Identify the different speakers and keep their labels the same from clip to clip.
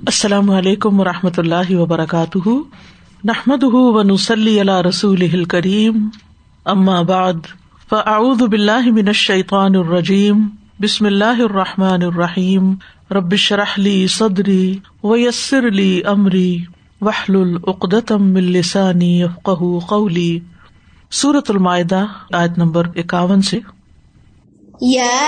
Speaker 1: السلام علیکم و رحمۃ اللہ وبرکاتہ۔ نحمد و نسلی اللہ رسول کریم بعد، فاعوذ باللہ من الشیطان الرجیم۔ بسم اللہ الرحمٰن الرحیم۔ ربش رحلی صدری ویسر علی عمری وحل العقدم السانی قولی۔ صورت المائدہ، آیت نمبر اکاون سے۔
Speaker 2: يا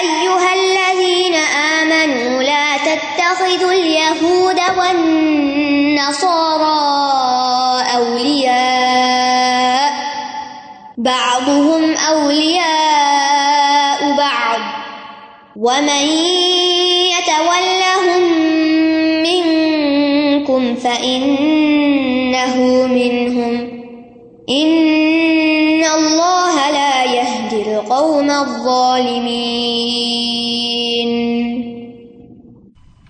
Speaker 2: أيها الذين آمنوا لا تتخذوا اليهود والنصارى أولياء بعضهم أولياء بعض ومن يتولهم منكم فإنه منهم إن القوم الظالمين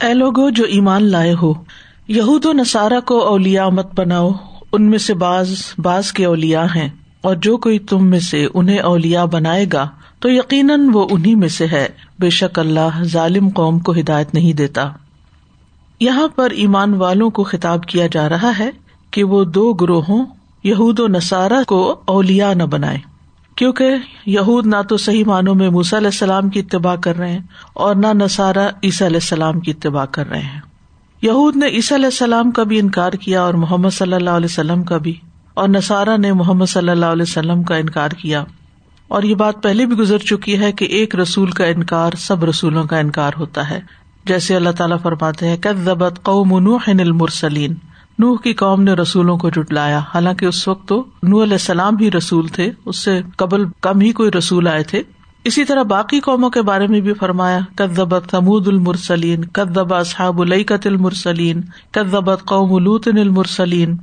Speaker 1: اے لوگو جو ایمان لائے ہو، یہود و نصارہ کو اولیا مت بناؤ، ان میں سے باز باز کے اولیا ہیں، اور جو کوئی تم میں سے انہیں اولیا بنائے گا، تو یقیناً وہ انہیں میں سے ہے۔ بے شک اللہ ظالم قوم کو ہدایت نہیں دیتا۔ یہاں پر ایمان والوں کو خطاب کیا جا رہا ہے کہ وہ دو گروہوں، یہود و نصارہ کو اولیا نہ بنائے کیونکہ یہود نہ تو صحیح معنوں میں موسا علیہ السلام کی اتباع کر رہے ہیں اور نہ نسارا عیسیٰ علیہ السلام کی اتباع کر رہے ہیں۔ یہود نے عیسیٰ علیہ السلام کا بھی انکار کیا اور محمد صلی اللہ علیہ وسلم کا بھی، اور نصارہ نے محمد صلی اللہ علیہ وسلم کا انکار کیا۔ اور یہ بات پہلے بھی گزر چکی ہے کہ ایک رسول کا انکار سب رسولوں کا انکار ہوتا ہے۔ جیسے اللہ تعالیٰ فرماتے ہیں قوم نوح المرسلین نوح کی قوم نے رسولوں کو جٹلایا حالانکہ اس وقت تو نو علیہ السلام ہی رسول تھے، اس سے قبل کم ہی کوئی رسول آئے تھے۔ اسی طرح باقی قوموں کے بارے میں بھی فرمایا کدبت تمود المرسلین کدبا صحاب العقت المرسلین کدبت قوم الوط المرسلین۔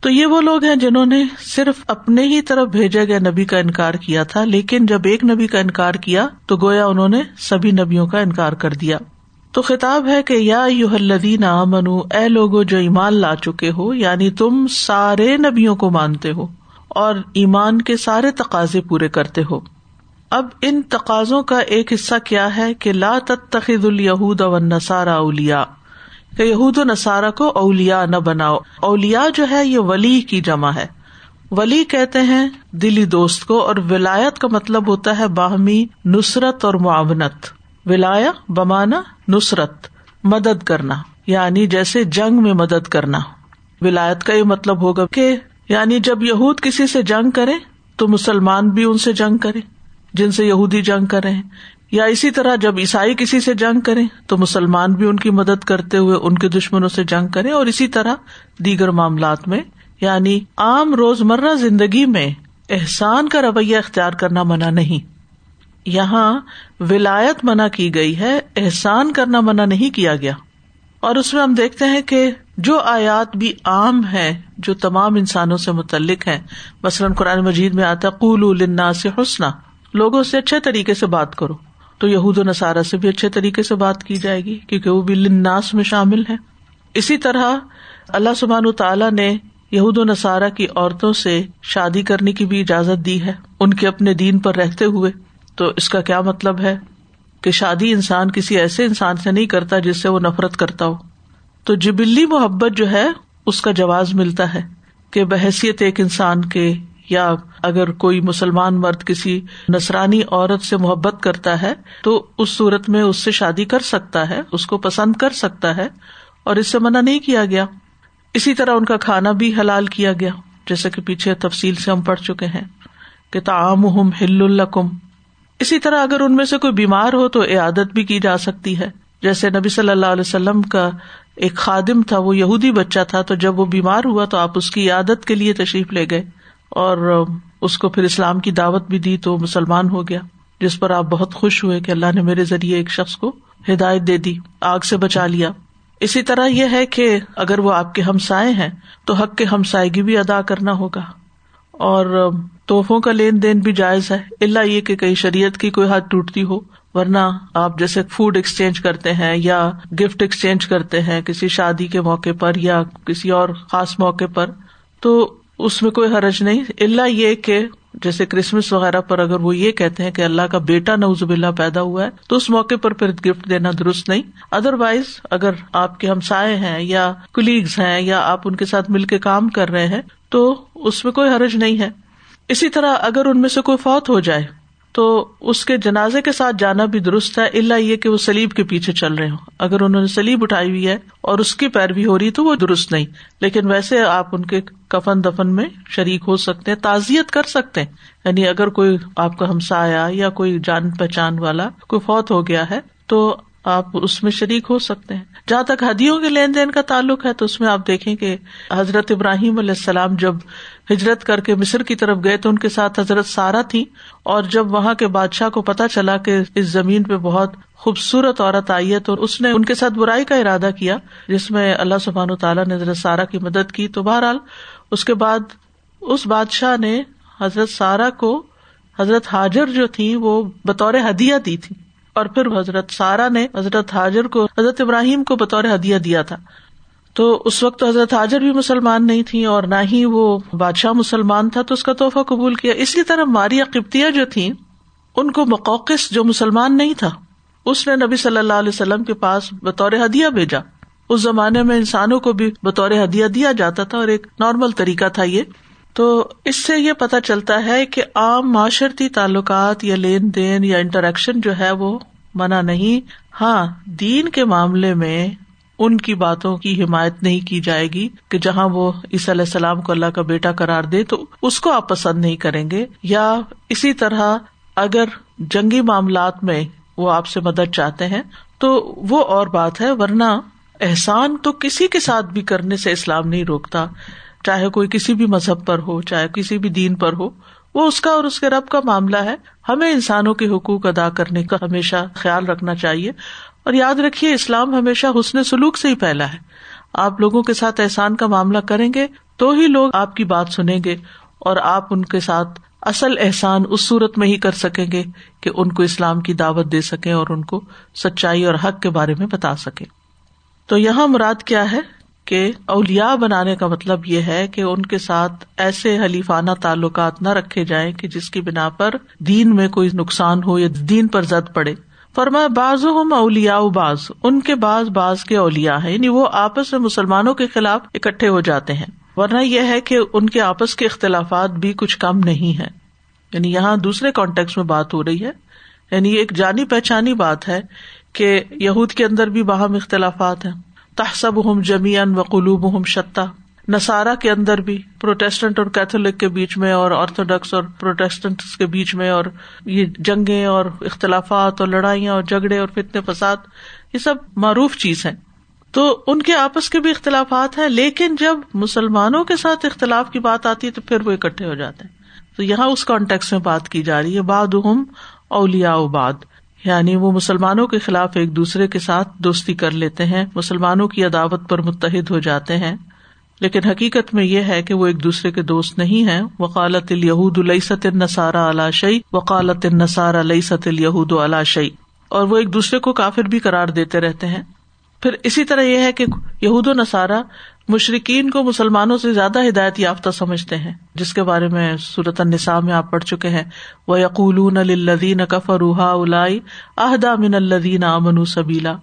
Speaker 1: تو یہ وہ لوگ ہیں جنہوں نے صرف اپنے ہی طرف بھیجے گئے نبی کا انکار کیا تھا، لیکن جب ایک نبی کا انکار کیا، تو گویا انہوں نے سبھی نبیوں کا انکار کر دیا۔ تو خطاب ہے کہ یا یو الدین منو اے لوگو جو ایمان لا چکے ہو یعنی تم سارے نبیوں کو مانتے ہو اور ایمان کے سارے تقاضے پورے کرتے ہو۔ اب ان تقاضوں کا ایک حصہ کیا ہے کہ لا تخد الہود و نسارا اولیا کہ یہود و نسارا کو اولیا نہ بناؤ۔ اولیا جو ہے، یہ ولی کی جمع ہے۔ ولی کہتے ہیں دلی دوست کو اور ولایت کا مطلب ہوتا ہے باہمی نصرت اور معاونت۔ ولایا بمانا نصرت، مدد کرنا یعنی جیسے جنگ میں مدد کرنا۔ ولایت کا یہ مطلب ہوگا کہ یعنی جب یہود کسی سے جنگ کرے تو مسلمان بھی ان سے جنگ کرے جن سے یہودی جنگ کرے یا اسی طرح جب عیسائی کسی سے جنگ کرے تو مسلمان بھی ان کی مدد کرتے ہوئے ان کے دشمنوں سے جنگ کرے اور اسی طرح دیگر معاملات میں یعنی عام روزمرہ زندگی میں احسان کا رویہ اختیار کرنا منع نہیں۔ یہاں ولایت منع کی گئی ہے، احسان کرنا منع نہیں کیا گیا۔ اور اس میں ہم دیکھتے ہیں کہ جو آیات بھی عام ہے جو تمام انسانوں سے متعلق ہے مثلاً قرآن مجید میں آتا قول النا سے حسنا۔ لوگوں سے اچھے طریقے سے بات کرو۔ تو یہود و نصارہ سے بھی اچھے طریقے سے بات کی جائے گی، کیونکہ وہ بھی لناس میں شامل ہے اسی طرح اللہ سبحان تعالیٰ نے یہود و نصارہ کی عورتوں سے شادی کرنے کی بھی اجازت دی ہے۔ ان کے اپنے دین پر رہتے ہوئے تو اس کا کیا مطلب ہے کہ شادی انسان کسی ایسے انسان سے نہیں کرتا جس سے وہ نفرت کرتا ہو؟ تو جبلی محبت جو ہے، اس کا جواز ملتا ہے کہ بحثیت ایک انسان کے، یا اگر کوئی مسلمان مرد کسی نسرانی عورت سے محبت کرتا ہے، تو اس صورت میں اس سے شادی کر سکتا ہے، اس کو پسند کر سکتا ہے، اور اس سے منع نہیں کیا گیا۔ اسی طرح ان کا کھانا بھی حلال کیا گیا، جیسے کہ پیچھے تفصیل سے ہم پڑھ چکے ہیں کہ تعام ہل القم اسی طرح اگر ان میں سے کوئی بیمار ہو تو عادت بھی کی جا سکتی ہے۔ جیسے نبی صلی اللہ علیہ وسلم کا ایک خادم تھا، وہ یہودی بچہ تھا، تو جب وہ بیمار ہوا تو آپ اس کی عادت کے لیے تشریف لے گئے اور اس کو پھر اسلام کی دعوت بھی دی تو مسلمان ہو گیا، جس پر آپ بہت خوش ہوئے کہ اللہ نے میرے ذریعے ایک شخص کو ہدایت دے دی، آگ سے بچا لیا۔ اسی طرح یہ ہے کہ اگر وہ آپ کے ہمسائے ہیں تو حق کے ہمسائیگی بھی ادا کرنا ہوگا۔ اور توحفوں کا لین دین بھی جائز ہے۔ اللہ یہ کہ کئی شریعت کی کوئی حد ٹوٹتی ہو، ورنہ آپ جیسے فوڈ ایکسچینج کرتے ہیں یا گفٹ ایکسچینج کرتے ہیں کسی شادی کے موقع پر یا کسی اور خاص موقع پر، تو اس میں کوئی حرج نہیں۔ اللہ یہ کہ جیسے کرسمس وغیرہ پر اگر وہ یہ کہتے ہیں کہ اللہ کا بیٹا نوز باللہ پیدا ہوا ہے، تو اس موقع پر پھر گفٹ دینا درست نہیں۔ ادر وائز اگر آپ کے ہمسائے ہیں یا کلیگز ہیں یا آپ ان کے ساتھ مل کے کام کر رہے ہیں تو اس میں کوئی حرج نہیں ہے۔ اسی طرح اگر ان میں سے کوئی فوت ہو جائے، تو اس کے جنازے کے ساتھ جانا بھی درست ہے اللہ یہ کہ وہ سلیب کے پیچھے چل رہے ہوں۔ اگر انہوں نے سلیب اٹھائی ہوئی ہے اور اس کی پیروی ہو رہی تو وہ درست نہیں۔ لیکن ویسے آپ ان کے کفن دفن میں شریک ہو سکتے ہیں، تعزیت کر سکتے ہیں۔ یعنی اگر کوئی آپ کا ہمسایا یا کوئی جان پہچان والا کوئی فوت ہو گیا ہے، تو آپ اس میں شریک ہو سکتے ہیں۔ جہاں تک ہدیوں کے لین دین کا تعلق ہے تو اس میں آپ دیکھیں کہ حضرت ابراہیم علیہ السلام جب ہجرت کر کے مصر کی طرف گئے تو ان کے ساتھ حضرت سارا تھی اور جب وہاں کے بادشاہ کو پتا چلا کہ اس زمین پہ بہت خوبصورت عورت آئی ہے تو اس نے ان کے ساتھ برائی کا ارادہ کیا جس میں اللہ سبحان تعالیٰ نے حضرت سارا کی مدد کی۔ تو بہرحال اس کے بعد اس بادشاہ نے حضرت سارا کو حضرت حاجر جو تھی وہ بطور ہدیہ دی تھی۔ اور پھر حضرت سارا نے حضرت حاجر کو، حضرت ابراہیم کو بطور ہدیہ دیا تھا۔ تو اس وقت حضرت حاجر بھی مسلمان نہیں تھی اور نہ ہی وہ بادشاہ مسلمان تھا، تو اس کا تحفہ قبول کیا۔ اسی طرح ماریا قبطیاں جو تھیں، ان کو مقوقس جو مسلمان نہیں تھا، اس نے نبی صلی اللہ علیہ وسلم کے پاس بطور ہدیہ بھیجا۔ اس زمانے میں انسانوں کو بھی بطور ہدیہ دیا جاتا تھا اور ایک نارمل طریقہ تھا یہ۔ تو اس سے یہ پتا چلتا ہے کہ عام معاشرتی تعلقات یا لین دین یا انٹریکشن جو ہے وہ منع نہیں۔ ہاں دین کے معاملے میں ان کی باتوں کی حمایت نہیں کی جائے گی کہ جہاں وہ عیسی علیہ السلام کو اللہ کا بیٹا قرار دے تو اس کو آپ پسند نہیں کریں گے۔ یا اسی طرح اگر جنگی معاملات میں وہ آپ سے مدد چاہتے ہیں تو وہ اور بات ہے، ورنہ احسان تو کسی کے ساتھ بھی کرنے سے اسلام نہیں روکتا۔ چاہے کوئی کسی بھی مذہب پر ہو، چاہے کسی بھی دین پر ہو، وہ اس کا اور اس کے رب کا معاملہ ہے۔ ہمیں انسانوں کے حقوق ادا کرنے کا ہمیشہ خیال رکھنا چاہیے۔ اور یاد رکھیے، اسلام ہمیشہ حسن سلوک سے ہی پھیلا ہے۔ آپ لوگوں کے ساتھ احسان کا معاملہ کریں گے تو ہی لوگ آپ کی بات سنیں گے اور آپ ان کے ساتھ اصل احسان اس صورت میں ہی کر سکیں گے کہ ان کو اسلام کی دعوت دے سکیں اور ان کو سچائی اور حق کے بارے میں بتا سکے تو یہاں مراد کیا ہے؟ کہ اولیا بنانے کا مطلب یہ ہے کہ ان کے ساتھ ایسے حلیفانہ تعلقات نہ رکھے جائیں کہ جس کی بنا پر دین میں کوئی نقصان ہو یا دین پر زد پڑے۔ فرمایا بعض ہم اولیا باز ان کے بعض باز کے اولیا ہے یعنی وہ آپس میں مسلمانوں کے خلاف اکٹھے ہو جاتے ہیں۔ ورنہ یہ ہے کہ ان کے آپس کے اختلافات بھی کچھ کم نہیں ہے یعنی یہاں دوسرے کانٹیکس میں بات ہو رہی ہے۔ یعنی یہ ایک جانی پہچانی بات ہے کہ یہود کے اندر بھی باہم اختلافات ہیں۔ تحسب ہم جمیان و قلوب ہم شتا۔ نسارا کے اندر بھی پروٹیسٹنٹ اور کیتھولک کے بیچ میں اور آرتھوڈاکس اور پروٹیسٹنٹ کے بیچ میں اور یہ جنگیں اور اختلافات اور لڑائیاں اور جھگڑے اور فتنے فساد، یہ سب معروف چیز ہے تو ان کے آپس کے بھی اختلافات ہیں، لیکن جب مسلمانوں کے ساتھ اختلاف کی بات آتی ہے تو پھر وہ اکٹھے ہو جاتے ہیں۔ تو یہاں اس کانٹیکس میں بات کی جا رہی ہے باد اولیا باد یعنی وہ مسلمانوں کے خلاف ایک دوسرے کے ساتھ دوستی کر لیتے ہیں، مسلمانوں کی عداوت پر متحد ہو جاتے ہیں۔ لیکن حقیقت میں یہ ہے کہ وہ ایک دوسرے کے دوست نہیں ہے وکالت الہود السط النسارا علا شعی وکالت النسار الہود علا شعی اور وہ ایک دوسرے کو کافر بھی قرار دیتے رہتے ہیں۔ پھر اسی طرح یہ ہے کہ یہود و نصارہ مشرقین کو مسلمانوں سے زیادہ ہدایت یافتہ سمجھتے ہیں، جس کے بارے میں صورت النساء میں آپ پڑھ چکے ہیں۔ وہ یقول الدین کفروحا الائی اہدا من الدین امن سبیلا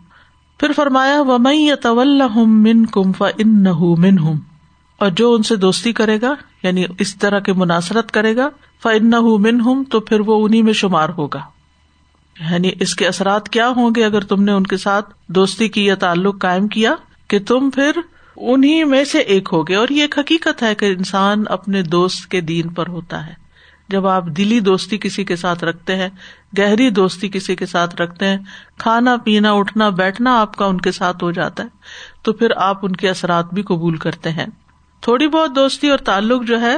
Speaker 1: پھر فرمایا و میں طول من کم ف ان من ہوں اور جو ان سے دوستی کرے گا یعنی اس طرح کی مناسرت کرے گا ف ان من ہوں تو پھر وہ انہیں میں شمار ہوگا۔ یعنی اس کے اثرات کیا ہوں گے اگر تم نے ان کے ساتھ دوستی کی یا تعلق قائم کیا، کہ تم پھر انہیں میں سے ایک ہو گئے اور یہ ایک حقیقت ہے کہ انسان اپنے دوست کے دین پر ہوتا ہے۔ جب آپ دلی دوستی کسی کے ساتھ رکھتے ہیں، گہری دوستی کسی کے ساتھ رکھتے ہیں، کھانا، پینا، اٹھنا، بیٹھنا آپ کا ان کے ساتھ ہو جاتا ہے، تو پھر آپ ان کے اثرات بھی قبول کرتے ہیں۔ تھوڑی بہت دوستی اور تعلق جو ہے،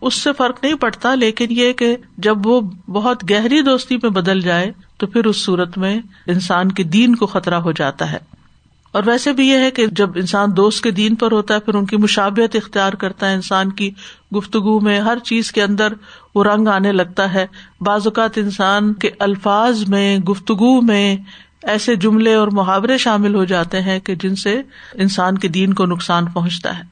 Speaker 1: اس سے فرق نہیں پڑتا، لیکن یہ کہ جب وہ بہت گہری دوستی میں بدل جائے، تو پھر اس صورت میں انسان کے دین کو خطرہ ہو جاتا ہے۔ اور ویسے بھی یہ ہے کہ جب انسان دوست کے دین پر ہوتا ہے، پھر ان کی مشابت اختیار کرتا ہے۔ انسان کی گفتگو میں ہر چیز کے اندر وہ رنگ آنے لگتا ہے۔ بعض اوقات انسان کے الفاظ میں، گفتگو میں ایسے جملے اور محاورے شامل ہو جاتے ہیں کہ جن سے انسان کے دین کو نقصان پہنچتا ہے۔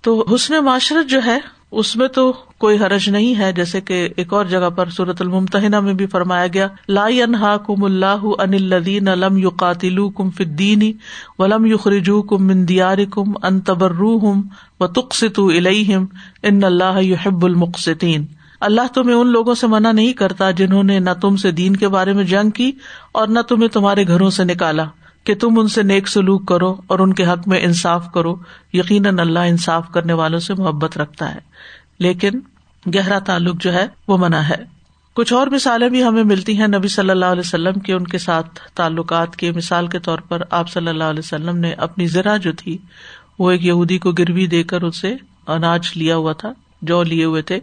Speaker 1: تو حسن معاشرت جو ہے اس میں تو کوئی حرج نہیں ہے، جیسے کہ ایک اور جگہ پر صورت المتحنہ میں بھی فرمایا گیا، لا انہا کم اللہ ان الدین علم یو قاتل کم فدینی ولم یو خرجو کم مندیار کم ان تبرو ہم و تقسط الہم ان اللہ یحب المقسطین۔ اللہ تمہیں ان لوگوں سے منع نہیں کرتا جنہوں نے نہ تم سے دین کے بارے میں جنگ کی اور نہ تمہیں تمہارے گھروں سے نکالا۔ کہ تم ان سے نیک سلوک کرو اور ان کے حق میں انصاف کرو۔ یقیناً اللہ انصاف کرنے والوں سے محبت رکھتا ہے۔ لیکن گہرا تعلق جو ہے وہ منع ہے۔ کچھ اور مثالیں بھی ہمیں ملتی ہیں۔ نبی صلی اللہ علیہ وسلم کے ان کے ساتھ تعلقات کے مثال کے طور پر آپ صلی اللہ علیہ وسلم نے اپنی ذرا جو تھی، وہ ایک یہودی کو گروی دے کر اسے اناج لیا ہوا تھا، جو لیے ہوئے تھے۔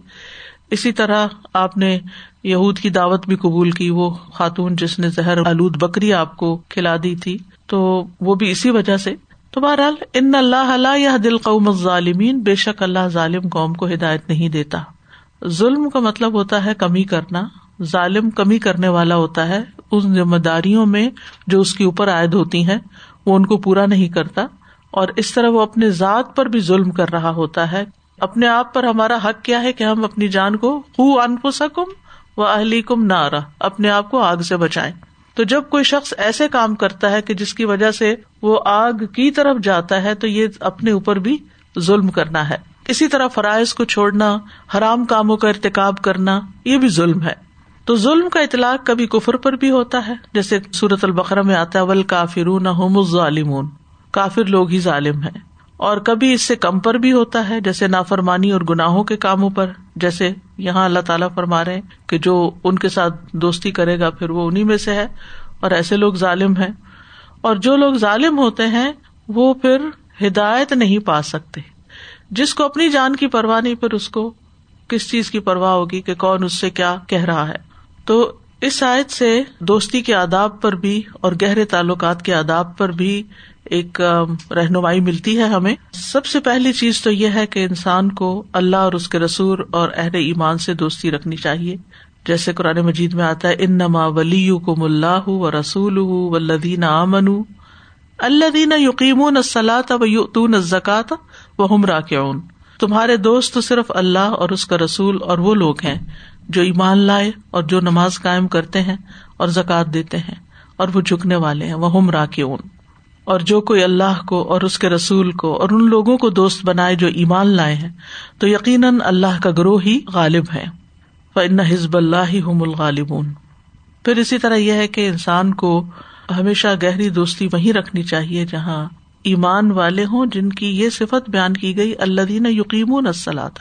Speaker 1: اسی طرح آپ نے یہود کی دعوت بھی قبول کی، وہ خاتون جس نے زہر آلود بکری آپ کو کھلا دی تھی، تو وہ بھی اسی وجہ سے۔ تو بہرحال، ان اللہ یا دل قوم ظالمین بے شک اللہ ظالم قوم کو ہدایت نہیں دیتا۔ ظلم کا مطلب ہوتا ہے کمی کرنا، ظالم کمی کرنے والا ہوتا ہے۔ ان ذمہ داریوں میں جو اس کے اوپر عائد ہوتی ہیں، وہ ان کو پورا نہیں کرتا۔ اور اس طرح وہ اپنے ذات پر بھی ظلم کر رہا ہوتا ہے۔ اپنے آپ پر ہمارا حق کیا ہے کہ ہم اپنی جان کو خو ان سکم و اہلی کم نہ اپنے آپ کو آگ سے بچائے تو جب کوئی شخص ایسے کام کرتا ہے کہ جس کی وجہ سے وہ آگ کی طرف جاتا ہے، تو یہ اپنے اوپر بھی ظلم کرنا ہے۔ اسی طرح فرائض کو چھوڑنا، حرام کاموں کا ارتقاب کرنا، یہ بھی ظلم ہے۔ تو ظلم کا اطلاق کبھی کفر پر بھی ہوتا ہے۔ جیسے سورت البقرا میں آتا ہے ول کافر ظالمون کافر لوگ ہی ظالم ہے اور کبھی اس سے کم پر بھی ہوتا ہے، جیسے نافرمانی اور گناہوں کے کاموں پر۔ جیسے یہاں اللہ تعالیٰ فرما رہے کہ جو ان کے ساتھ دوستی کرے گا، پھر وہ انہیں میں سے ہے۔ اور ایسے لوگ ظالم ہیں۔ اور جو لوگ ظالم ہوتے ہیں، وہ پھر ہدایت نہیں پا سکتے۔ جس کو اپنی جان کی پرواہ نہیں، پھر اس کو کس چیز کی پرواہ ہوگی کہ کون اس سے کیا کہہ رہا ہے؟ تو اس آیت سے دوستی کے آداب پر بھی اور گہرے تعلقات کے آداب پر بھی ایک رہنمائی ملتی ہے ہمیں۔ سب سے پہلی چیز تو یہ ہے کہ انسان کو اللہ اور اس کے رسول اور اہل ایمان سے دوستی رکھنی چاہیے۔ جیسے قرآن مجید میں آتا ہے ان نما ولی کو ملاح و رسول و لدین امن اللہ دینا یقین السلاط و یوتون زکات و ہمرا کیون تمہارے دوست صرف اللہ اور اس کا رسول اور وہ لوگ ہیں۔ جو ایمان لائے اور جو نماز قائم کرتے ہیں اور زکات دیتے ہیں اور وہ جھکنے والے ہیں وہ ہمرا کیون اور جو کوئی اللہ کو اور اس کے رسول کو اور ان لوگوں کو دوست بنائے جو ایمان لائے ہیں، تو یقیناً اللہ کا گروہ ہی غالب ہے۔ ان حزب اللہ ہی ہم الغالبون۔ پھر اسی طرح یہ ہے کہ انسان کو ہمیشہ گہری دوستی وہیں رکھنی چاہیے جہاں ایمان والے ہوں جن کی یہ صفت بیان کی گئی اللہ دین یقین السلاط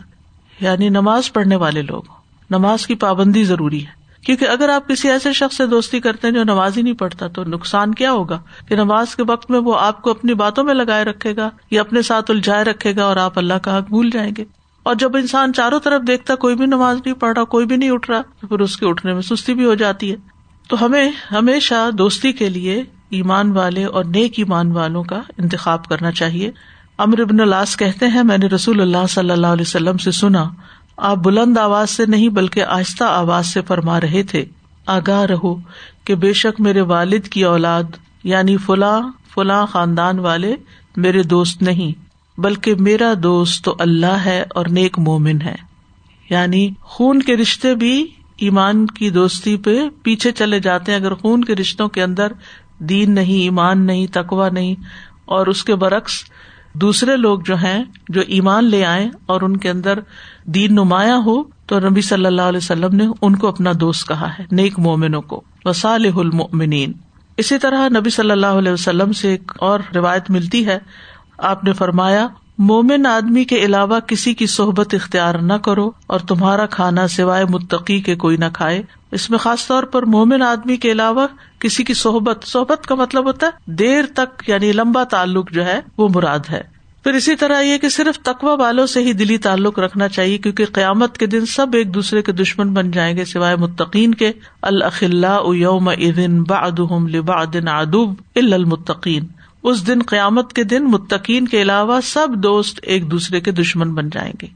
Speaker 1: یعنی نماز پڑھنے والے لوگ۔ ہوں نماز کی پابندی ضروری ہے۔ کیونکہ اگر آپ کسی ایسے شخص سے دوستی کرتے ہیں جو نماز ہی نہیں پڑھتا، تو نقصان کیا ہوگا؟ کہ نماز کے وقت میں وہ آپ کو اپنی باتوں میں لگائے رکھے گا یا اپنے ساتھ الجھائے رکھے گا اور آپ اللہ کا حق بھول جائیں گے۔ اور جب انسان چاروں طرف دیکھتا کوئی بھی نماز نہیں پڑھ رہا، کوئی بھی نہیں اٹھ رہا، تو پھر اس کے اٹھنے میں سستی بھی ہو جاتی ہے۔ تو ہمیں ہمیشہ دوستی کے لیے ایمان والے اور نیک ایمان والوں کا انتخاب کرنا چاہیے۔ امر ابن الاس کہتے ہیں، میں نے رسول اللہ صلی اللہ علیہ وسلم سے سنا آپ بلند آواز سے نہیں بلکہ آہستہ آواز سے فرما رہے تھے، آگاہ رہو کہ بے شک میرے والد کی اولاد یعنی فلاں فلاں خاندان والے میرے دوست نہیں، بلکہ میرا دوست تو اللہ ہے اور نیک مومن ہے۔ یعنی خون کے رشتے بھی ایمان کی دوستی پہ پیچھے چلے جاتے ہیں۔ اگر خون کے رشتوں کے اندر دین نہیں، ایمان نہیں تقوا نہیں اور اس کے برعکس دوسرے لوگ جو ہیں، جو ایمان لے آئے اور ان کے اندر دین نمایاں ہو، تو نبی صلی اللہ علیہ وسلم نے ان کو اپنا دوست کہا ہے، نیک مومنوں کو وسالح المؤمنین۔ اسی طرح نبی صلی اللہ علیہ وسلم سے ایک اور روایت ملتی ہے، آپ نے فرمایا، مومن آدمی کے علاوہ کسی کی صحبت اختیار نہ کرو اور تمہارا کھانا سوائے متقی کے کوئی نہ کھائے اس میں خاص طور پر مومن آدمی کے علاوہ کسی کی صحبت صحبت کا مطلب ہوتا ہے دیر تک یعنی لمبا تعلق جو ہے وہ مراد ہے۔ پھر اسی طرح یہ کہ صرف تقوا والوں سے ہی دلی تعلق رکھنا چاہیے، کیونکہ قیامت کے دن سب ایک دوسرے کے دشمن بن جائیں گے سوائے متقین کے۔ الخلاء یوم ادن بعدهم لبعد ادب المتقین۔ اس دن قیامت کے دن متقین کے علاوہ سب دوست ایک دوسرے کے دشمن بن جائیں گے۔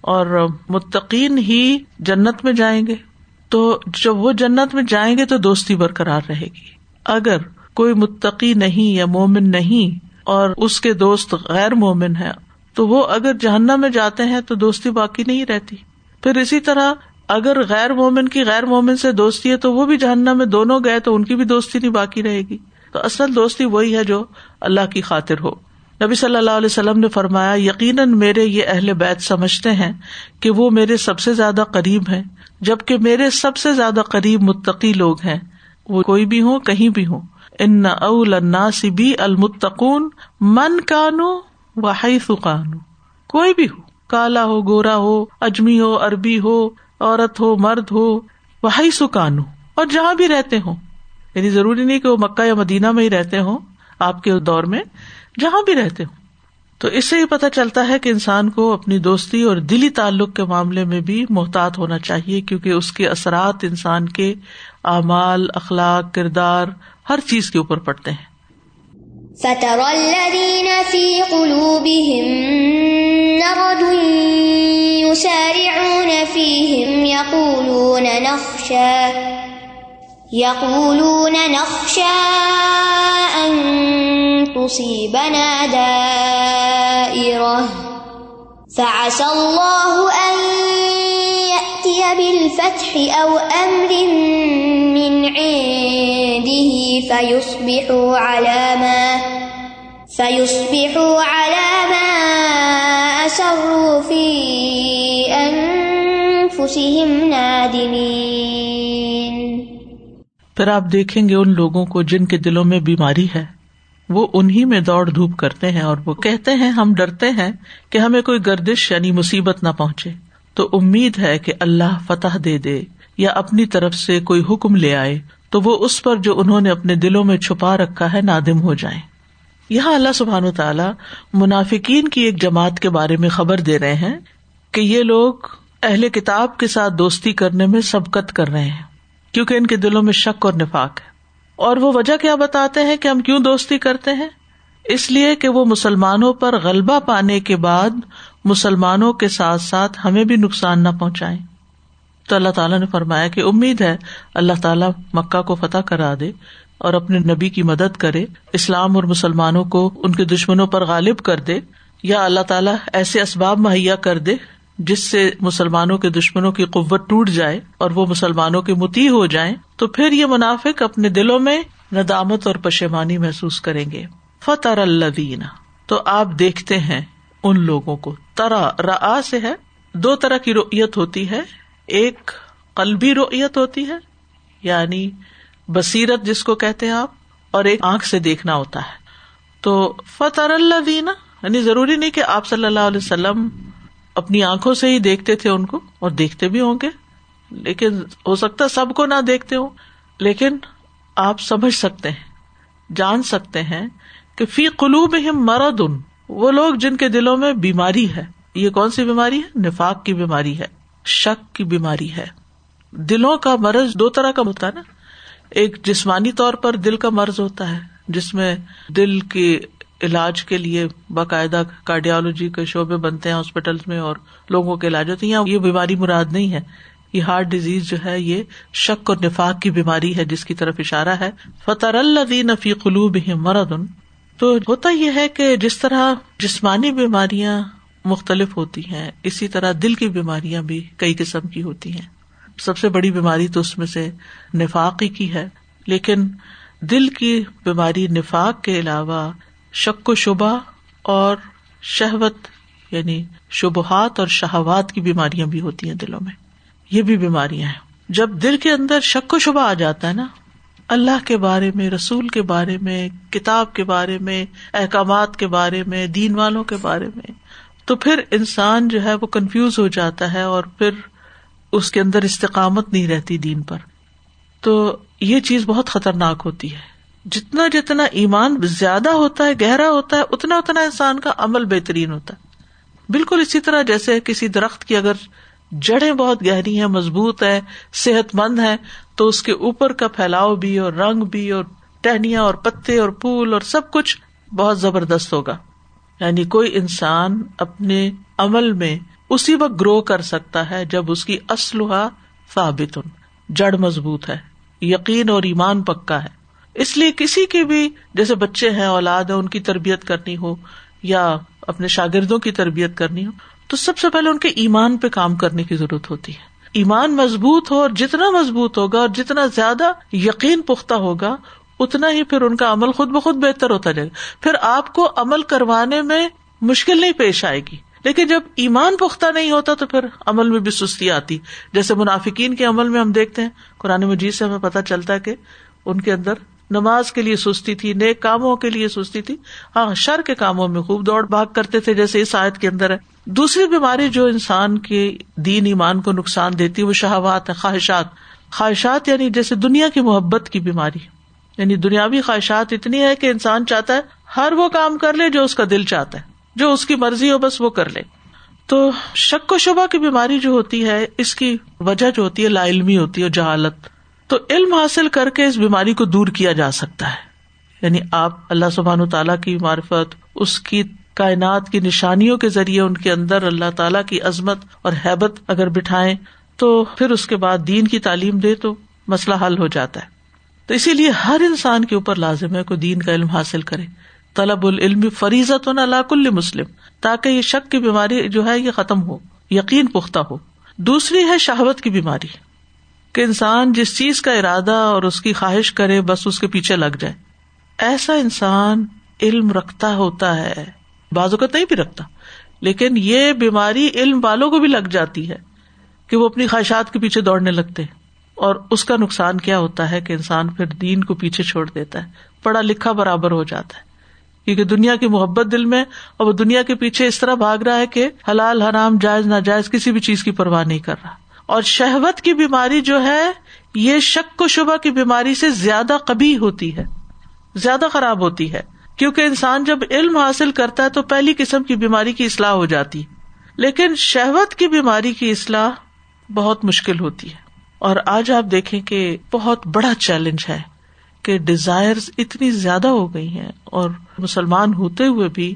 Speaker 1: اور متقین ہی جنت میں جائیں گے۔ تو جب وہ جنت میں جائیں گے تو دوستی برقرار رہے گی۔ اگر کوئی متقی نہیں یا مومن نہیں اور اس کے دوست غیر مومن ہے تو وہ اگر جہنم میں جاتے ہیں تو دوستی باقی نہیں رہتی۔ پھر اسی طرح اگر غیر مومن کی غیر مومن سے دوستی ہے تو وہ بھی جہنم میں دونوں گئے تو ان کی بھی دوستی نہیں باقی رہے گی۔ تو اصل دوستی وہی ہے جو اللہ کی خاطر ہو۔ نبی صلی اللہ علیہ وسلم نے فرمایا، یقیناً میرے یہ اہل بیت سمجھتے ہیں کہ وہ میرے سب سے زیادہ قریب ہیں، جبکہ میرے سب سے زیادہ قریب متقی لوگ ہیں۔ وہ کوئی بھی ہوں، کہیں بھی ہوں۔ ان اول بھی المتقون من کانو کانو۔ کوئی بھی ہو، کالا ہو، گورا ہو، اجمی ہو، عربی ہو، عورت ہو، مرد ہو وہی سکانو اور جہاں بھی رہتے ہوں یعنی ضروری نہیں کہ وہ مکہ یا مدینہ میں ہی رہتے ہوں، آپ کے دور میں جہاں بھی رہتے ہوں۔ تو اس سے یہ پتا چلتا ہے کہ انسان کو اپنی دوستی اور دلی تعلق کے معاملے میں بھی محتاط ہونا چاہیے، کیونکہ اس کے اثرات انسان کے اعمال، اخلاق، کردار، ہر چیز کے اوپر پڑتے ہیں۔
Speaker 2: يقولون نخشى۔ يقولون نخشى أن تصيبنا دائرة. فعسى الله أن يأتي بالفتح أو أمر من عنده فيصبحوا على ما فيصبحوا على ما أسروا في أنفسهم نادمين.
Speaker 1: پھر آپ دیکھیں گے ان لوگوں کو جن کے دلوں میں بیماری ہے، وہ انہیں میں دوڑ دھوپ کرتے ہیں اور وہ کہتے ہیں ہم ڈرتے ہیں کہ ہمیں کوئی گردش یعنی مصیبت نہ پہنچے۔ تو امید ہے کہ اللہ فتح دے دے یا اپنی طرف سے کوئی حکم لے آئے، تو وہ اس پر جو انہوں نے اپنے دلوں میں چھپا رکھا ہے نادم ہو جائیں۔ یہاں اللہ سبحان و تعالی منافقین کی ایک جماعت کے بارے میں خبر دے رہے ہیں کہ یہ لوگ اہل کتاب کے ساتھ دوستی کرنے میں سبقت کر رہے ہیں۔ کیونکہ ان کے دلوں میں شک اور نفاق ہے۔ اور وہ وجہ کیا بتاتے ہیں کہ ہم کیوں دوستی کرتے ہیں؟ اس لیے کہ وہ مسلمانوں پر غلبہ پانے کے بعد مسلمانوں کے ساتھ ساتھ ہمیں بھی نقصان نہ پہنچائے تو اللہ تعالیٰ نے فرمایا کہ امید ہے اللہ تعالیٰ مکہ کو فتح کرا دے اور اپنے نبی کی مدد کرے، اسلام اور مسلمانوں کو ان کے دشمنوں پر غالب کر دے، یا اللہ تعالیٰ ایسے اسباب مہیا کر دے جس سے مسلمانوں کے دشمنوں کی قوت ٹوٹ جائے اور وہ مسلمانوں کے متی ہو جائیں، تو پھر یہ منافق اپنے دلوں میں ندامت اور پشیمانی محسوس کریں گے۔ فتح اللہ تو آپ دیکھتے ہیں ان لوگوں کو۔ ترا را سے ہے۔ دو طرح کی رویت ہوتی ہے۔ ایک قلبی رویت ہوتی ہے یعنی بصیرت جس کو کہتے ہیں آپ، اور ایک آنکھ سے دیکھنا ہوتا ہے۔ تو فتح اللہ یعنی ضروری نہیں کہ آپ صلی اللہ علیہ وسلم اپنی آنکھوں سے ہی دیکھتے تھے ان کو اور دیکھتے بھی ہوں گے۔ لیکن ہو سکتا سب کو نہ دیکھتے ہوں۔ لیکن آپ سمجھ سکتے ہیں، جان سکتے ہیں کہ فی قلوب مرد ان وہ لوگ جن کے دلوں میں بیماری ہے۔ یہ کون سی بیماری ہے؟ نفاق کی بیماری ہے، شک کی بیماری ہے۔ دلوں کا مرض دو طرح کا ہوتا ہے نا۔ ایک جسمانی طور پر دل کا مرض ہوتا ہے، جس میں دل کی علاج کے لیے باقاعدہ کارڈیالوجی کے شعبے بنتے ہیں ہاسپٹل میں اور لوگوں کے علاج ہوتے ہیں۔ یہ بیماری مراد نہیں ہے۔ یہ ہارٹ ڈیزیز جو ہے، یہ شک اور نفاق کی بیماری ہے جس کی طرف اشارہ ہے۔ فتح اللہ نفی قلوب مردن تو ہوتا یہ ہے کہ جس طرح جسمانی بیماریاں مختلف ہوتی ہیں، اسی طرح دل کی بیماریاں بھی کئی قسم کی ہوتی ہیں۔ سب سے بڑی بیماری تو اس میں سے نفاق ہی کی ہے۔ لیکن دل کی بیماری نفاق کے علاوہ شک و شبہ اور شہوت یعنی شبہات اور شہوات کی بیماریاں بھی ہوتی ہیں دلوں میں۔ یہ بھی بیماریاں ہیں۔ جب دل کے اندر شک و شبہ آ جاتا ہے نا، اللہ کے بارے میں، رسول کے بارے میں، کتاب کے بارے میں، احکامات کے بارے میں، دین والوں کے بارے میں، تو پھر انسان جو ہے وہ کنفیوز ہو جاتا ہے اور پھر اس کے اندر استقامت نہیں رہتی دین پر۔ تو یہ چیز بہت خطرناک ہوتی ہے۔ جتنا جتنا ایمان زیادہ ہوتا ہے، گہرا ہوتا ہے، اتنا اتنا انسان کا عمل بہترین ہوتا ہے۔ بالکل اسی طرح جیسے کسی درخت کی اگر جڑیں بہت گہری ہیں، مضبوط ہے صحت مند ہے تو اس کے اوپر کا پھیلاؤ بھی اور رنگ بھی اور ٹہنیاں اور پتے اور پھول اور سب کچھ بہت زبردست ہوگا۔ یعنی کوئی انسان اپنے عمل میں اسی وقت گرو کر سکتا ہے جب اس کی اسلحہ ثابت جڑ مضبوط ہے، یقین اور ایمان پکا ہے۔ اس لیے کسی کے بھی جیسے بچے ہیں، اولاد ہے ان کی تربیت کرنی ہو یا اپنے شاگردوں کی تربیت کرنی ہو، تو سب سے پہلے ان کے ایمان پہ کام کرنے کی ضرورت ہوتی ہے۔ ایمان مضبوط ہو اور جتنا مضبوط ہوگا اور جتنا زیادہ یقین پختہ ہوگا، اتنا ہی پھر ان کا عمل خود بخود بہتر ہوتا جائے گا۔ پھر آپ کو عمل کروانے میں مشکل نہیں پیش آئے گی۔ لیکن جب ایمان پختہ نہیں ہوتا تو پھر عمل میں بھی سستی آتی۔ جیسے منافقین کے عمل میں ہم دیکھتے ہیں، قرآن مجید سے ہمیں پتا چلتا ہے کہ ان کے اندر نماز کے لیے سستی تھی، نیک کاموں کے لیے سستی تھی۔ ہاں شر کے کاموں میں خوب دوڑ بھاگ کرتے تھے، جیسے اس آیت کے اندر ہے۔ دوسری بیماری جو انسان کے دین ایمان کو نقصان دیتی وہ شہوات ہے، خواہشات۔ خواہشات یعنی جیسے دنیا کی محبت کی بیماری۔ یعنی دنیاوی خواہشات اتنی ہے کہ انسان چاہتا ہے ہر وہ کام کر لے جو اس کا دل چاہتا ہے، جو اس کی مرضی ہو بس وہ کر لے۔ تو شک و شبہ کی بیماری جو ہوتی ہے، اس کی وجہ جو ہوتی ہے، لا علمی ہوتی ہے، جہالت۔ تو علم حاصل کر کے اس بیماری کو دور کیا جا سکتا ہے۔ یعنی آپ اللہ سبحان تعالیٰ کی معرفت، اس کی کائنات کی نشانیوں کے ذریعے ان کے اندر اللہ تعالیٰ کی عظمت اور حیبت اگر بٹھائے تو پھر اس کے بعد دین کی تعلیم دے تو مسئلہ حل ہو جاتا ہے۔ تو اسی لیے ہر انسان کے اوپر لازم ہے کوئی دین کا علم حاصل کرے۔ طلب العلم فریضت اللہ کل مسلم۔ تاکہ یہ شک کی بیماری جو ہے یہ ختم ہو، یقین پختہ ہو۔ دوسری ہے شہوت کی بیماری۔ کہ انسان جس چیز کا ارادہ اور اس کی خواہش کرے، بس اس کے پیچھے لگ جائے۔ ایسا انسان علم رکھتا ہوتا ہے۔ بازو کا نہیں بھی رکھتا، لیکن یہ بیماری علم والوں کو بھی لگ جاتی ہے کہ وہ اپنی خواہشات کے پیچھے دوڑنے لگتے اور اس کا نقصان کیا ہوتا ہے کہ انسان پھر دین کو پیچھے چھوڑ دیتا ہے، پڑھا لکھا برابر ہو جاتا ہے۔ کیونکہ دنیا کی محبت دل میں، اور وہ دنیا کے پیچھے اس طرح بھاگ رہا ہے کہ حلال، حرام، جائز، ناجائز کسی بھی چیز کی پرواہ نہیں کر رہا۔ اور شہوت کی بیماری جو ہے، یہ شک و شبہ کی بیماری سے زیادہ کبھی ہوتی ہے، زیادہ خراب ہوتی ہے۔ کیونکہ انسان جب علم حاصل کرتا ہے تو پہلی قسم کی بیماری کی اصلاح ہو جاتی۔ لیکن شہوت کی بیماری کی اصلاح بہت مشکل ہوتی ہے۔ اور آج آپ دیکھیں کہ بہت بڑا چیلنج ہے کہ ڈیزائر اتنی زیادہ ہو گئی ہیں اور مسلمان ہوتے ہوئے بھی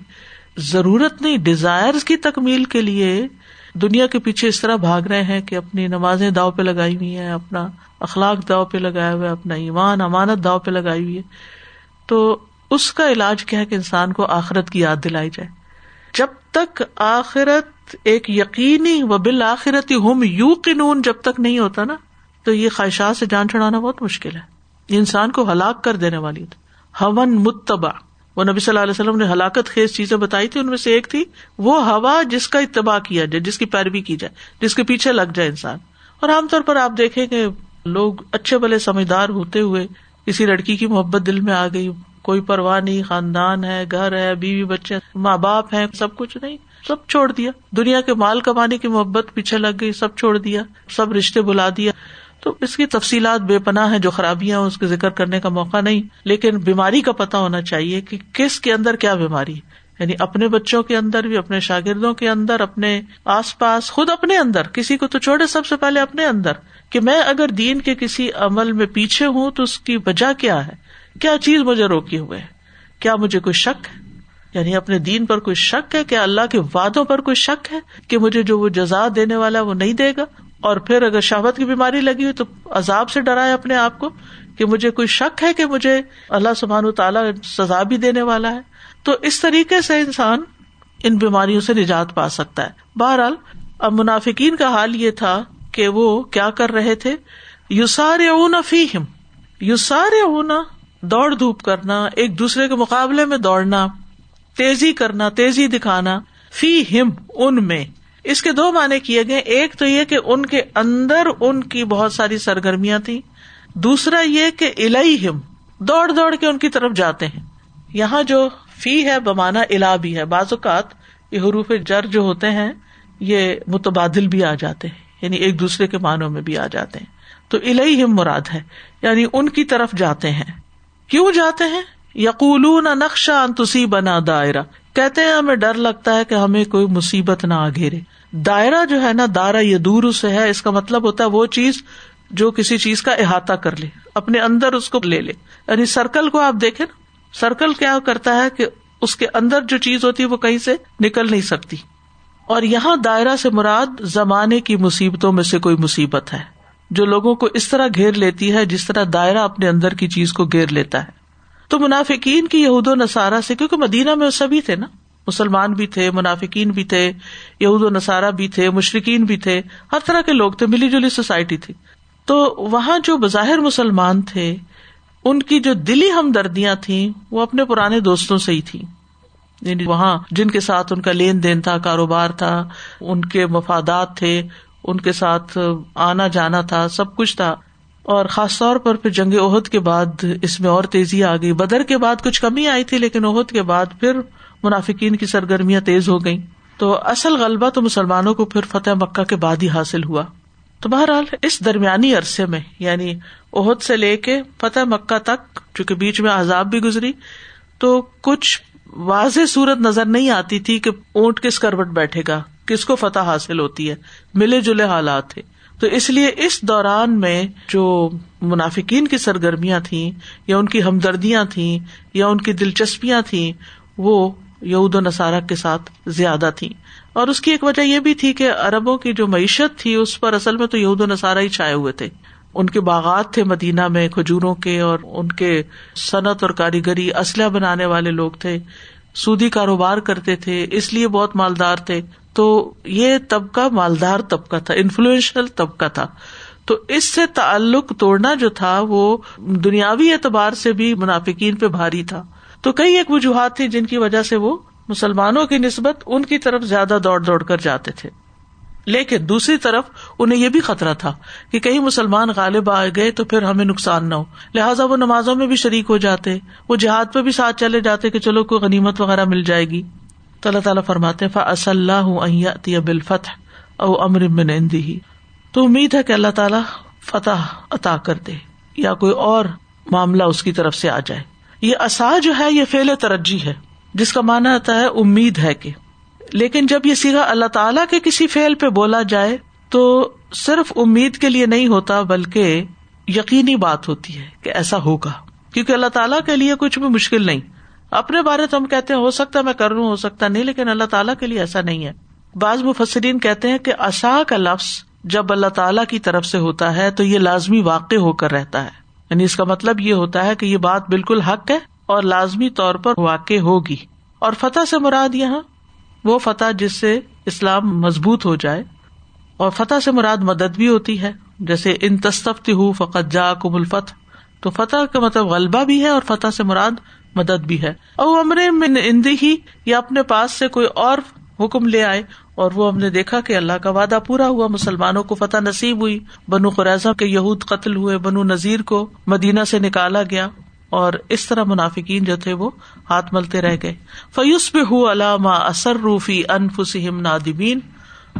Speaker 1: ضرورت نہیں ڈیزائر کی تکمیل کے لیے دنیا کے پیچھے اس طرح بھاگ رہے ہیں کہ اپنی نمازیں داؤ پہ لگائی ہوئی ہیں، اپنا اخلاق داؤ پہ لگایا ہوا ہے، اپنا ایمان، امانت داؤ پہ لگائی ہوئی ہے۔ تو اس کا علاج کیا ہے کہ انسان کو آخرت کی یاد دلائی جائے۔ جب تک آخرت ایک یقینی و بالآخرت ہم یو قنون جب تک نہیں ہوتا نا، تو یہ خواہشات سے جان چڑھانا بہت مشکل ہے۔ انسان کو ہلاک کر دینے والی ہون متبا وہ نبی صلی اللہ علیہ وسلم نے ہلاکت خیز چیزیں بتائی تھی، ان میں سے ایک تھی، وہ ہوا جس کا اتباع کیا جائے، جس کی پیروی کی جائے، جس کے پیچھے لگ جائے انسان۔ اور عام طور پر آپ دیکھیں کہ لوگ اچھے بلے سمجھدار ہوتے ہوئے کسی لڑکی کی محبت دل میں آ گئی، کوئی پرواہ نہیں، خاندان ہے، گھر ہے، بیوی بچے ماں باپ ہے سب کچھ نہیں، سب چھوڑ دیا۔ دنیا کے مال کمانے کی محبت پیچھے لگ گئی، سب چھوڑ دیا، سب رشتے بلا دیا تو اس کی تفصیلات بے پناہ ہے جو خرابیاں اس کے ذکر کرنے کا موقع نہیں۔ لیکن بیماری کا پتا ہونا چاہیے کہ کس کے اندر کیا بیماری یعنی اپنے بچوں کے اندر بھی، اپنے شاگردوں کے اندر، اپنے آس پاس، خود اپنے اندر۔ کسی کو تو چھوڑے سب سے پہلے اپنے اندر کہ میں اگر دین کے کسی عمل میں پیچھے ہوں تو اس کی وجہ کیا ہے؟ کیا چیز مجھے روکی ہوئے کیا مجھے کوئی شک ہے؟ یعنی اپنے دین پر کوئی شک ہے؟ کیا اللہ کے وعدوں پر کوئی شک ہے کہ مجھے جو وہ جزا دینے والا ہے وہ نہیں دے گا؟ اور پھر اگر شہبت کی بیماری لگی ہوئی تو عذاب سے ڈرائے اپنے آپ کو کہ مجھے کوئی شک ہے کہ مجھے اللہ سبحان تعالیٰ سزا بھی دینے والا ہے۔ تو اس طریقے سے انسان ان بیماریوں سے نجات پا سکتا ہے۔ بہرحال، اب منافقین کا حال یہ تھا کہ وہ کیا کر رہے تھے؟ یوسار اونا فیم یوسار اونا دوڑ دھوپ کرنا، ایک دوسرے کے مقابلے میں دوڑنا، تیزی کرنا، تیزی دکھانا فی ہم ان میں۔ اس کے دو معنی کیے گئے۔ ایک تو یہ کہ ان کے اندر ان کی بہت ساری سرگرمیاں تھی دوسرا یہ کہ الہی ہم دوڑ دوڑ کے ان کی طرف جاتے ہیں۔ یہاں جو فی ہے بمانا الا بھی ہے۔ بعض اوقات یہ حروف جر جو ہوتے ہیں، یہ متبادل بھی آ جاتے ہیں۔ یعنی ایک دوسرے کے معنوں میں بھی آ جاتے ہیں۔ تو الہی ہم مراد ہے۔ یعنی ان کی طرف جاتے ہیں۔ کیوں جاتے ہیں؟ یقول نقشہ انتسی بنا دائرہ۔ کہتے ہیں، ہمیں ڈر لگتا ہے کہ ہمیں کوئی مصیبت نہ آ گھیرے۔ دائرہ جو ہے نا، دائرہ یہ دور سے ہے، اس کا مطلب ہوتا ہے وہ چیز جو کسی چیز کا احاطہ کر لے، اپنے اندر اس کو لے لے۔ یعنی سرکل کو آپ دیکھیں نا، سرکل کیا کرتا ہے کہ اس کے اندر جو چیز ہوتی ہے وہ کہیں سے نکل نہیں سکتی۔ اور یہاں دائرہ سے مراد زمانے کی مصیبتوں میں سے کوئی مصیبت ہے۔ جو لوگوں کو اس طرح گھیر لیتی ہے، جس طرح دائرہ اپنے اندر کی چیز کو گھیر لیتا ہے۔ تو منافقین کی یہود و نصارہ سے، کیونکہ مدینہ میں وہ سبھی تھے نا مسلمان بھی تھے، منافقین بھی تھے، یہود و نصارہ بھی تھے مشرقین بھی تھے، ہر طرح کے لوگ تھے، ملی جلی سوسائٹی تھی۔ تو وہاں جو بظاہر مسلمان تھے، ان کی جو دلی ہمدردیاں تھیں، وہ اپنے پرانے دوستوں سے ہی تھی یعنی وہاں جن کے ساتھ ان کا لین دین تھا، کاروبار تھا، ان کے مفادات تھے، ان کے ساتھ آنا جانا تھا، سب کچھ تھا۔ اور خاص طور پر پھر جنگ عہد کے بعد اس میں اور تیزی آ گئی۔ بدر کے بعد کچھ کمی آئی تھی، لیکن عہد کے بعد پھر منافقین کی سرگرمیاں تیز ہو گئی تو اصل غلبہ تو مسلمانوں کو پھر فتح مکہ کے بعد ہی حاصل ہوا۔ تو بہرحال اس درمیانی عرصے میں یعنی عہد سے لے کے فتح مکہ تک، چونکہ بیچ میں عذاب بھی گزری، تو کچھ واضح صورت نظر نہیں آتی تھی کہ اونٹ کس کروٹ بیٹھے گا، کس کو فتح حاصل ہوتی ہے، ملے جلے حالات تھے۔ تو اس لیے اس دوران میں جو منافقین کی سرگرمیاں تھیں، یا ان کی ہمدردیاں تھیں، یا ان کی دلچسپیاں تھیں، وہ یہود و نصارہ کے ساتھ زیادہ تھیں۔ اور اس کی ایک وجہ یہ بھی تھی کہ اربوں کی جو معیشت تھی، اس پر اصل میں تو یہود و نصارہ ہی چھائے ہوئے تھے۔ ان کے باغات تھے مدینہ میں کھجوروں کے، اور ان کے صنعت اور کاریگری اسلحہ بنانے والے لوگ تھے۔ سودی کاروبار کرتے تھے، اس لیے بہت مالدار تھے۔ تو یہ طبقہ مالدار طبقہ تھا انفلوئنشل طبقہ تھا۔ تو اس سے تعلق توڑنا جو تھا، وہ دنیاوی اعتبار سے بھی منافقین پہ بھاری تھا۔ تو کئی ایک وجوہات تھی جن کی وجہ سے وہ مسلمانوں کی نسبت ان کی طرف زیادہ دوڑ دوڑ کر جاتے تھے۔ لیکن دوسری طرف انہیں یہ بھی خطرہ تھا کہ کہیں مسلمان غالب آ گئے تو پھر ہمیں نقصان نہ ہو۔ لہٰذا وہ نمازوں میں بھی شریک ہو جاتے، وہ جہاد پہ بھی ساتھ چلے جاتے کہ چلو کوئی غنیمت وغیرہ مل جائے گی۔ تو اللہ تعالیٰ فرماتے فص اللہ بال فتح او امر ہی تو امید ہے کہ اللہ تعالیٰ فتح عطا کر دے یا کوئی اور معاملہ اس کی طرف سے آ جائے۔ یہ اصا جو ہے، یہ فیل ترجیح ہے، جس کا مانا آتا ہے امید ہے کہ۔ لیکن جب یہ سیگا اللہ تعالیٰ کے کسی فیل پہ بولا جائے، تو صرف امید کے لیے نہیں ہوتا، بلکہ یقینی بات ہوتی ہے کہ ایسا ہوگا۔ کیونکہ اللہ تعالیٰ کے لیے کچھ بھی مشکل نہیں۔ اپنے بارے تو ہم کہتے ہیں، ہو سکتا میں کر لوں، ہو سکتا نہیں، لیکن اللہ تعالیٰ کے لیے ایسا نہیں ہے۔ بعض مفسرین کہتے ہیں کہ اصا کا لفظ جب اللہ تعالیٰ کی طرف سے ہوتا ہے، تو یہ لازمی واقع ہو کر رہتا ہے۔ یعنی اس کا مطلب یہ ہوتا ہے کہ یہ بات بالکل حق ہے اور لازمی طور پر واقع ہوگی۔ اور فتح سے مراد یہاں، وہ فتح جس سے اسلام مضبوط ہو جائے۔ اور فتح سے مراد مدد بھی ہوتی ہے۔ جیسے ان تصفتی ہوں فقط جا کم الفت تو فتح کا مطلب غلبہ بھی ہے اور فتح سے مراد مدد بھی ہے۔ اور امر اندی ہی یا اپنے پاس سے کوئی اور حکم لے آئے اور وہ ہم نے دیکھا کہ اللہ کا وعدہ پورا ہوا، مسلمانوں کو فتح نصیب ہوئی، بنو قریضہ کے یہود قتل ہوئے، بنو نذیر کو مدینہ سے نکالا گیا اور اس طرح منافقین جو تھے وہ ہاتھ ملتے رہ گئے۔ فیوس پہ ہو علامہ اثر روفی انفسم نادمین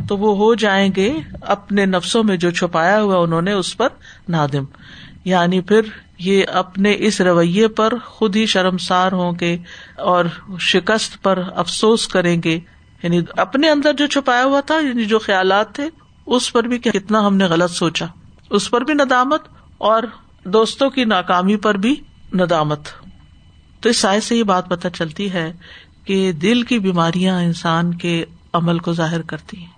Speaker 1: تو وہ ہو جائیں گے اپنے نفسوں میں جو چھپایا ہوا انہوں نے اس پر نادم۔ یعنی پھر یہ اپنے اس رویے پر خود ہی شرمسار ہوں گے اور شکست پر افسوس کریں گے۔ یعنی اپنے اندر جو چھپایا ہوا تھا یعنی جو خیالات تھے، اس پر بھی کتنا ہم نے غلط سوچا۔ اس پر بھی ندامت اور دوستوں کی ناکامی پر بھی ندامت۔ تو اس سائز سے یہ بات پتہ چلتی ہے کہ دل کی بیماریاں انسان کے عمل کو ظاہر کرتی ہیں۔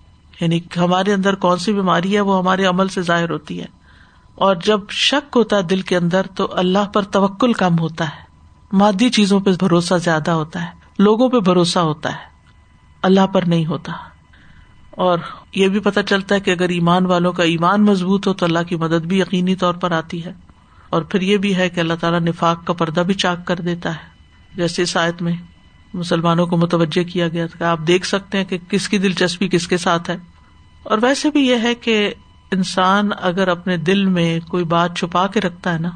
Speaker 1: یعنی ہمارے اندر کون سی بیماری ہے، وہ ہمارے عمل سے ظاہر ہوتی ہے۔ اور جب شک ہوتا ہے دل کے اندر، تو اللہ پر توکل کم ہوتا ہے۔ مادی چیزوں پہ بھروسہ زیادہ ہوتا ہے۔ لوگوں پہ بھروسہ ہوتا ہے۔ اللہ پر نہیں ہوتا۔ اور یہ بھی پتہ چلتا ہے کہ اگر ایمان والوں کا ایمان مضبوط ہو تو اللہ کی مدد بھی یقینی طور پر آتی ہے۔ اور پھر یہ بھی ہے کہ اللہ تعالیٰ نفاق کا پردہ بھی چاک کر دیتا ہے۔ جیسے اس آیت میں مسلمانوں کو متوجہ کیا گیا تھا آپ دیکھ سکتے ہیں کہ کس کی دلچسپی کس کے ساتھ ہے۔ اور ویسے بھی یہ ہے کہ انسان اگر اپنے دل میں کوئی بات چھپا کے رکھتا ہے نا،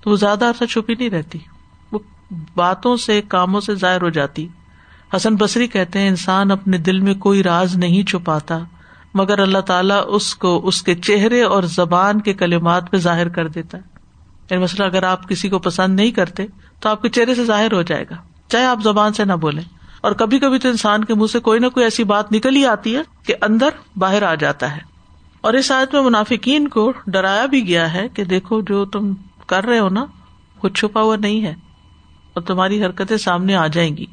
Speaker 1: تو وہ زیادہ عرصہ چھپی نہیں رہتی۔ وہ باتوں سے، کاموں سے ظاہر ہو جاتی۔ حسن بصری کہتے ہیں، انسان اپنے دل میں کوئی راز نہیں چھپاتا، مگر اللہ تعالیٰ اس کو اس کے چہرے اور زبان کے کلمات پہ ظاہر کر دیتا ہے۔ یعنی مسئلہ اگر آپ کسی کو پسند نہیں کرتے، تو آپ کے چہرے سے ظاہر ہو جائے گا، چاہے آپ زبان سے نہ بولے اور کبھی کبھی تو انسان کے منہ سے کوئی نہ کوئی ایسی بات نکل ہی آتی ہے کہ اندر باہر آ جاتا ہے۔ اور اس آیت میں منافقین کو ڈرایا بھی گیا ہے کہ دیکھو، جو تم کر رہے ہو نا کچھ چھپا ہوا نہیں ہے، اور تمہاری حرکتیں سامنے آ جائیں گی۔